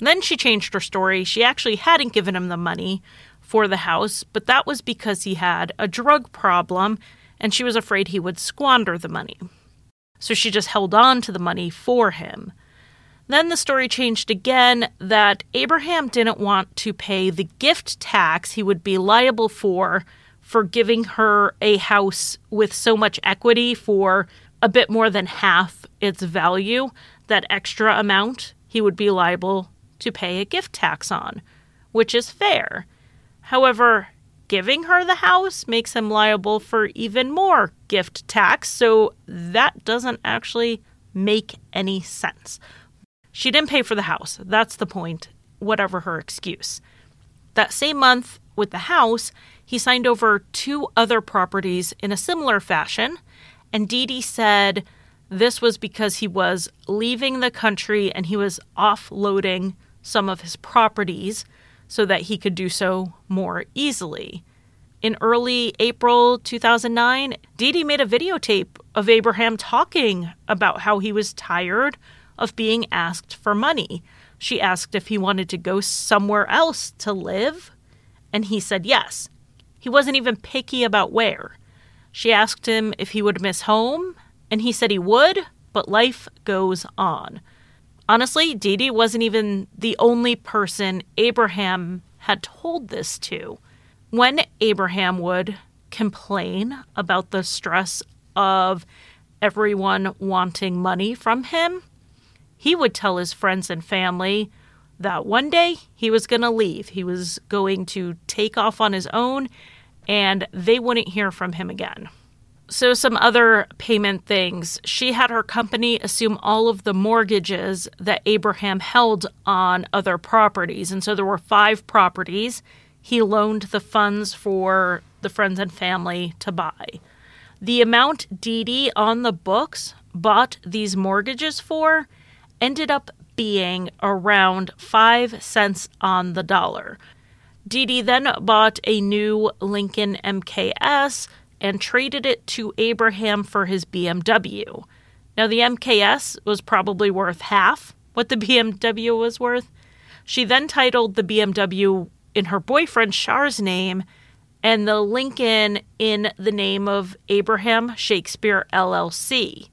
Speaker 1: Then she changed her story. She actually hadn't given him the money for the house, but that was because he had a drug problem and she was afraid he would squander the money. So she just held on to the money for him. Then the story changed again that Abraham didn't want to pay the gift tax he would be liable for for giving her a house with so much equity for a bit more than half its value, that extra amount he would be liable to pay a gift tax on, which is fair. However, giving her the house makes him liable for even more gift tax, so that doesn't actually make any sense. She didn't pay for the house. That's the point, whatever her excuse. That same month, with the house, he signed over two other properties in a similar fashion, and Dee Dee said this was because he was leaving the country and he was offloading some of his properties so that he could do so more easily. In early April 2009, Dee Dee made a videotape of Abraham talking about how he was tired of being asked for money. She asked if he wanted to go somewhere else to live, and he said yes. He wasn't even picky about where. She asked him if he would miss home, and he said he would, but life goes on. Honestly, Dee Dee wasn't even the only person Abraham had told this to. When Abraham would complain about the stress of everyone wanting money from him, he would tell his friends and family that one day he was going to leave. He was going to take off on his own and they wouldn't hear from him again. So, some other payment things. She had her company assume all of the mortgages that Abraham held on other properties. And so there were five properties. He loaned the funds for the friends and family to buy. The amount Dee Dee on the books bought these mortgages for ended up being around five cents on the dollar. Dee Dee then bought a new Lincoln MKS and traded it to Abraham for his BMW. Now, the MKS was probably worth half what the BMW was worth. She then titled the BMW in her boyfriend Shar's name and the Lincoln in the name of Abraham Shakespeare LLC,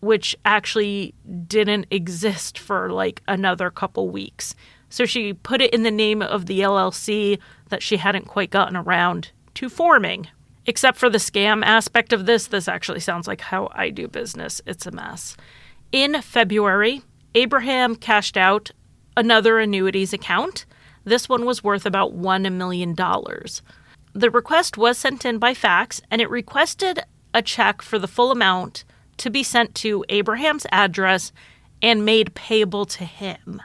Speaker 1: which actually didn't exist for like another couple weeks. So she put it in the name of the LLC that she hadn't quite gotten around to forming. Except for the scam aspect of this, this actually sounds like how I do business. It's a mess. In February, Abraham cashed out another annuities account. This one was worth about $1 million. The request was sent in by fax and it requested a check for the full amount to be sent to Abraham's address and made payable to him.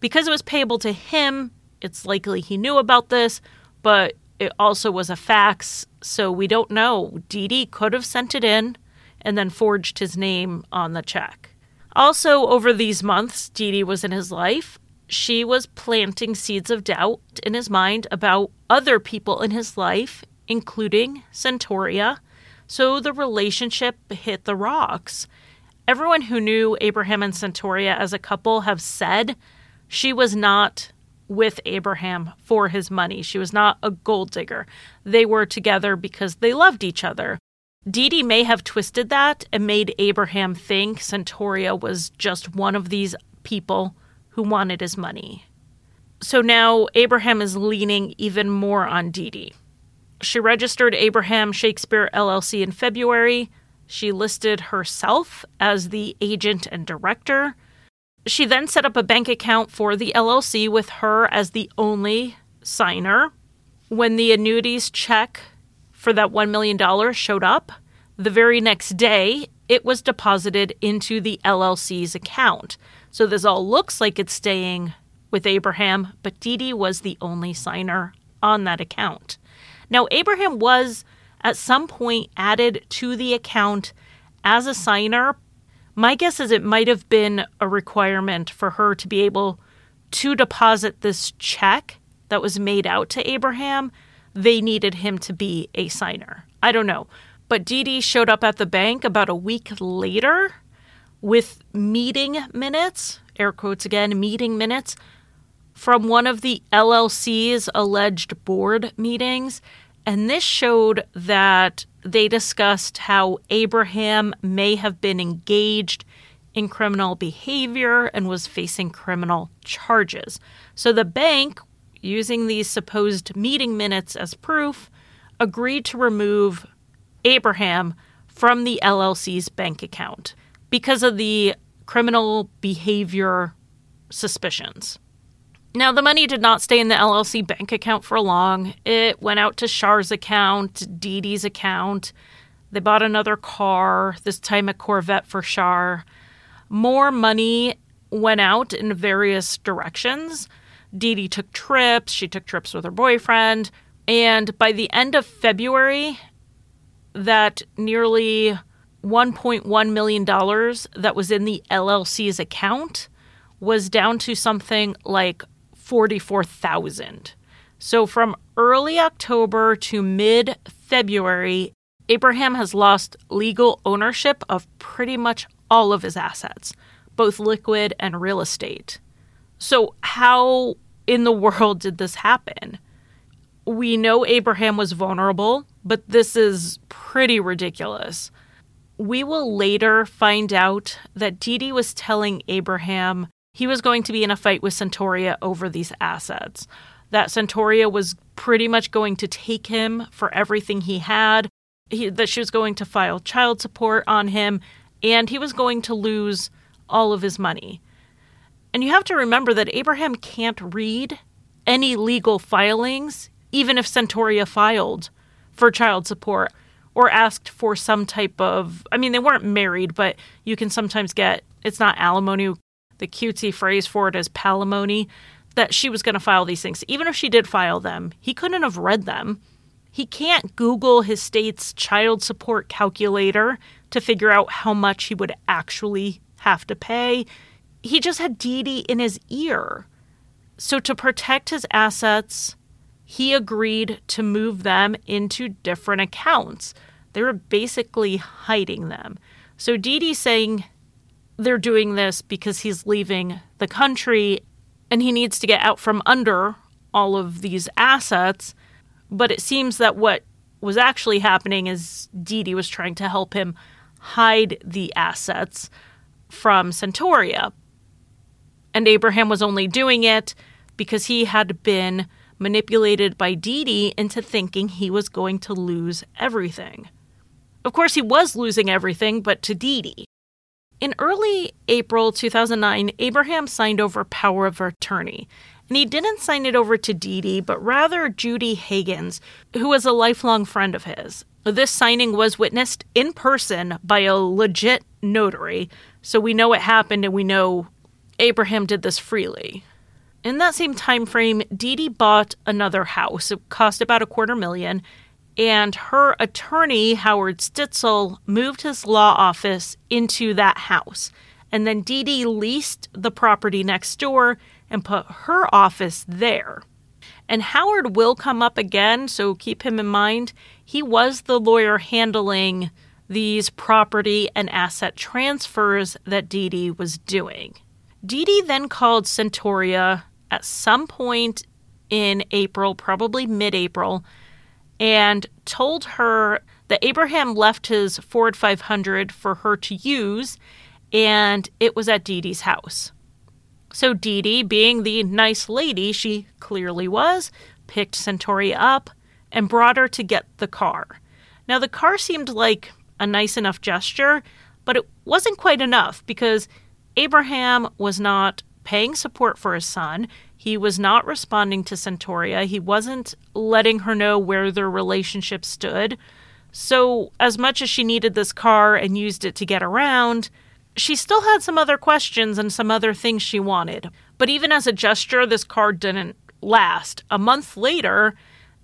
Speaker 1: Because it was payable to him, it's likely he knew about this, but it also was a fax, so we don't know. Dee could have sent it in and then forged his name on the check. Also, over these months, Dee was in his life. She was planting seeds of doubt in his mind about other people in his life, including Centauria. So the relationship hit the rocks. Everyone who knew Abraham and Centauria as a couple have said she was not with Abraham for his money. She was not a gold digger. They were together because they loved each other. Dee Dee may have twisted that and made Abraham think Centauria was just one of these people who wanted his money. So now Abraham is leaning even more on Dee Dee. She registered Abraham Shakespeare LLC in February. She listed herself as the agent and director. She then set up a bank account for the LLC with her as the only signer. When the annuities check for that $1 million showed up, the very next day, it was deposited into the LLC's account. So this all looks like it's staying with Abraham, but Dee Dee was the only signer on that account. Now, Abraham was at some point added to the account as a signer. My guess is it might have been a requirement for her to be able to deposit this check that was made out to Abraham. They needed him to be a signer. I don't know. But Dee Dee showed up at the bank about a week later with meeting minutes, air quotes again, meeting minutes from one of the LLC's alleged board meetings. And this showed that they discussed how Abraham may have been engaged in criminal behavior and was facing criminal charges. So the bank, using these supposed meeting minutes as proof, agreed to remove Abraham from the LLC's bank account because of the criminal behavior suspicions. Now, the money did not stay in the LLC bank account for long. It went out to Shar's account, Dee Dee's account. They bought another car, this time a Corvette for Char. More money went out in various directions. Dee Dee took trips, she took trips with her boyfriend, and by the end of February, that nearly $1.1 million that was in the LLC's account was down to something like 44,000. So from early October to mid February, Abraham has lost legal ownership of pretty much all of his assets, both liquid and real estate. So, how in the world did this happen? We know Abraham was vulnerable, but this is pretty ridiculous. We will later find out that Dee was telling Abraham he was going to be in a fight with Centauria over these assets. That Centauria was pretty much going to take him for everything he had, he, that she was going to file child support on him, and he was going to lose all of his money. And you have to remember that Abraham can't read any legal filings, even if Centauria filed for child support or asked for some type of I mean they weren't married, but you can sometimes get it's not alimony the cutesy phrase for it is palimony, that she was going to file these things. Even if she did file them, he couldn't have read them. He can't Google his state's child support calculator to figure out how much he would actually have to pay. He just had Dee Dee in his ear. So, to protect his assets, he agreed to move them into different accounts. They were basically hiding them. So, Dee Dee saying they're doing this because he's leaving the country and he needs to get out from under all of these assets. But it seems that what was actually happening is Dee Dee was trying to help him hide the assets from Centauria. And Abraham was only doing it because he had been manipulated by Dee Dee into thinking he was going to lose everything. Of course, he was losing everything, but to Dee Dee. In early April 2009, Abraham signed over power of attorney. And he didn't sign it over to Dee Dee, but rather Judy Higgins, who was a lifelong friend of his. This signing was witnessed in person by a legit notary, so we know it happened and we know Abraham did this freely. In that same time frame, Dee Dee bought another house. It cost about a quarter million, and her attorney, Howard Stitzel, moved his law office into that house. And then Dee Dee leased the property next door and put her office there. And Howard will come up again, so keep him in mind. He was the lawyer handling these property and asset transfers that Dee Dee was doing. Dee Dee then called Centauria at some point in April, probably mid April, and told her that Abraham left his Ford 500 for her to use, and it was at Dee Dee's house. So Dee Dee, being the nice lady she clearly was, picked Centauria up and brought her to get the car. Now, the car seemed like a nice enough gesture, but it wasn't quite enough because Abraham was not paying support for his son. He was not responding to Centauria. He wasn't letting her know where their relationship stood. So, as much as she needed this car and used it to get around, she still had some other questions and some other things she wanted. But even as a gesture, this car didn't last. A month later,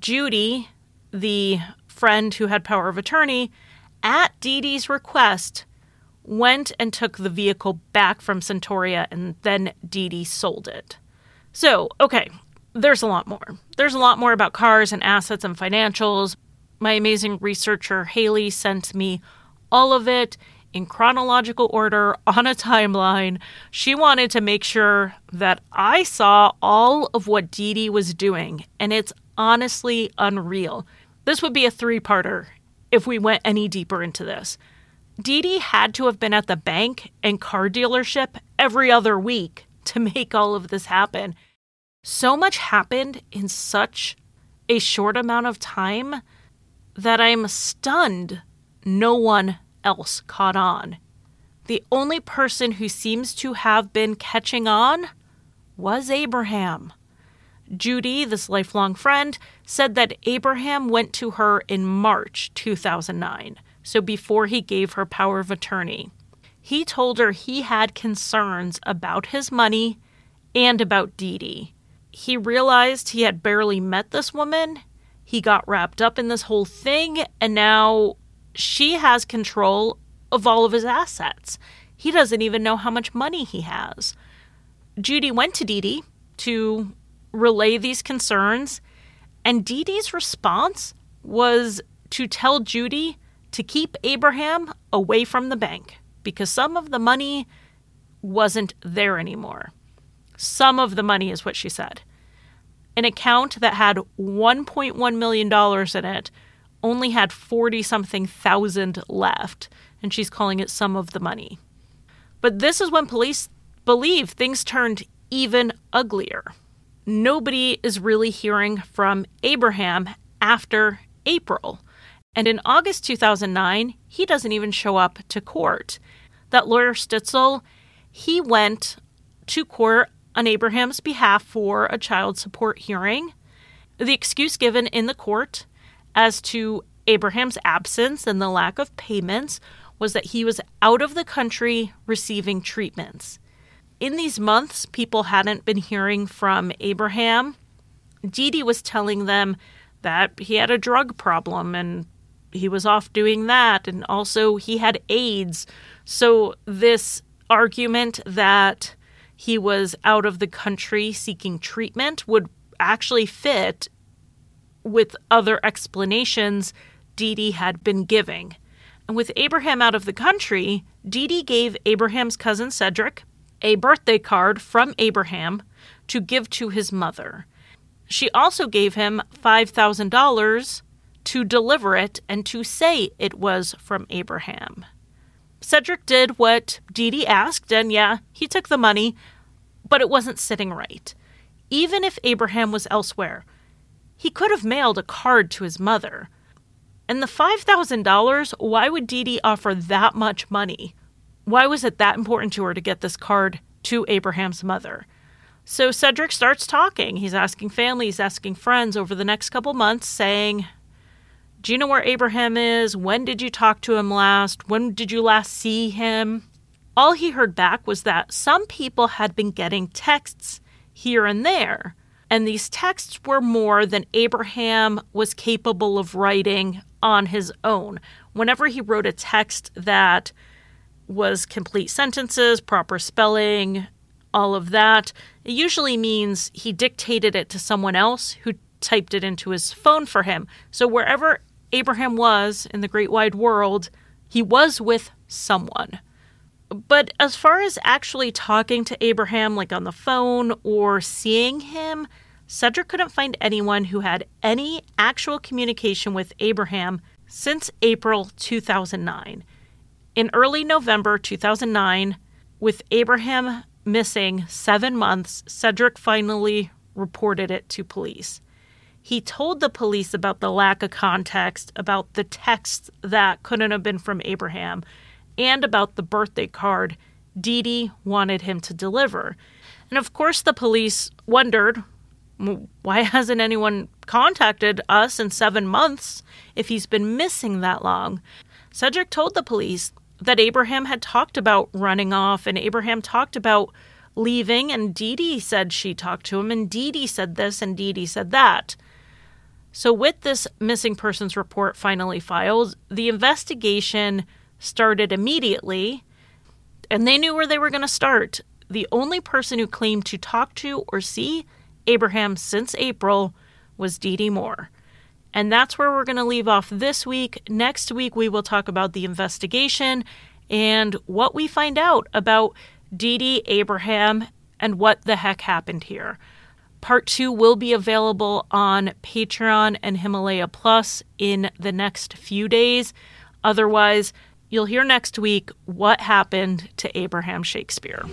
Speaker 1: Judy, the friend who had power of attorney, at Dee Dee's request, went and took the vehicle back from Centauria and then Dee Dee sold it. So, okay, there's a lot more. There's a lot more about cars and assets and financials. My amazing researcher Haley sent me all of it in chronological order on a timeline. She wanted to make sure that I saw all of what Dee Dee was doing, and it's honestly unreal. This would be a three parter if we went any deeper into this. Dee Dee had to have been at the bank and car dealership every other week to make all of this happen. So much happened in such a short amount of time that I'm stunned no one else caught on. The only person who seems to have been catching on was Abraham. Judy, this lifelong friend, said that Abraham went to her in March 2009 so before he gave her power of attorney. He told her he had concerns about his money and about Dee Dee. He realized he had barely met this woman. He got wrapped up in this whole thing, and now she has control of all of his assets. He doesn't even know how much money he has. Judy went to Dee Dee to relay these concerns, and Dee Dee's response was to tell Judy to keep Abraham away from the bank because some of the money wasn't there anymore. Some of the money is what she said. An account that had $1.1 million in it only had 40 something thousand left, and she's calling it some of the money. But this is when police believe things turned even uglier. Nobody is really hearing from Abraham after April. And in August 2009, he doesn't even show up to court. That lawyer Stitzel, he went to court on Abraham's behalf for a child support hearing. The excuse given in the court as to Abraham's absence and the lack of payments was that he was out of the country receiving treatments. In these months, people hadn't been hearing from Abraham. Dee Dee was telling them that he had a drug problem and he was off doing that and also he had AIDS. So this argument that he was out of the country seeking treatment would actually fit with other explanations Dee Dee had been giving. And with Abraham out of the country, Dee Dee gave Abraham's cousin Cedric a birthday card from Abraham to give to his mother. She also gave him $5,000 to deliver it and to say it was from Abraham. Cedric did what Dee Dee asked, and yeah, he took the money, but it wasn't sitting right. Even if Abraham was elsewhere, he could have mailed a card to his mother. And the $5,000, why would Dee Dee offer that much money? Why was it that important to her to get this card to Abraham's mother? So Cedric starts talking. He's asking family, he's asking friends over the next couple months, saying, Do you know where Abraham is? When did you talk to him last? When did you last see him? All he heard back was that some people had been getting texts here and there, and these texts were more than Abraham was capable of writing on his own. Whenever he wrote a text that was complete sentences, proper spelling, all of that, it usually means he dictated it to someone else who typed it into his phone for him. So wherever Abraham was in the great wide world, he was with someone. But as far as actually talking to Abraham, like on the phone or seeing him, Cedric couldn't find anyone who had any actual communication with Abraham since April 2009. In early November 2009, with Abraham missing seven months, Cedric finally reported it to police. He told the police about the lack of context, about the text that couldn't have been from Abraham, and about the birthday card Dee Dee wanted him to deliver. And of course, the police wondered why hasn't anyone contacted us in seven months if he's been missing that long? Cedric told the police that Abraham had talked about running off, and Abraham talked about leaving, and Dee Dee said she talked to him, and Dee Dee said this, and Dee Dee said that. So, with this missing persons report finally filed, the investigation started immediately, and they knew where they were going to start. The only person who claimed to talk to or see Abraham since April was Dee Dee Moore. And that's where we're going to leave off this week. Next week, we will talk about the investigation and what we find out about Dee Dee Abraham and what the heck happened here. Part two will be available on Patreon and Himalaya Plus in the next few days. Otherwise, you'll hear next week what happened to Abraham Shakespeare.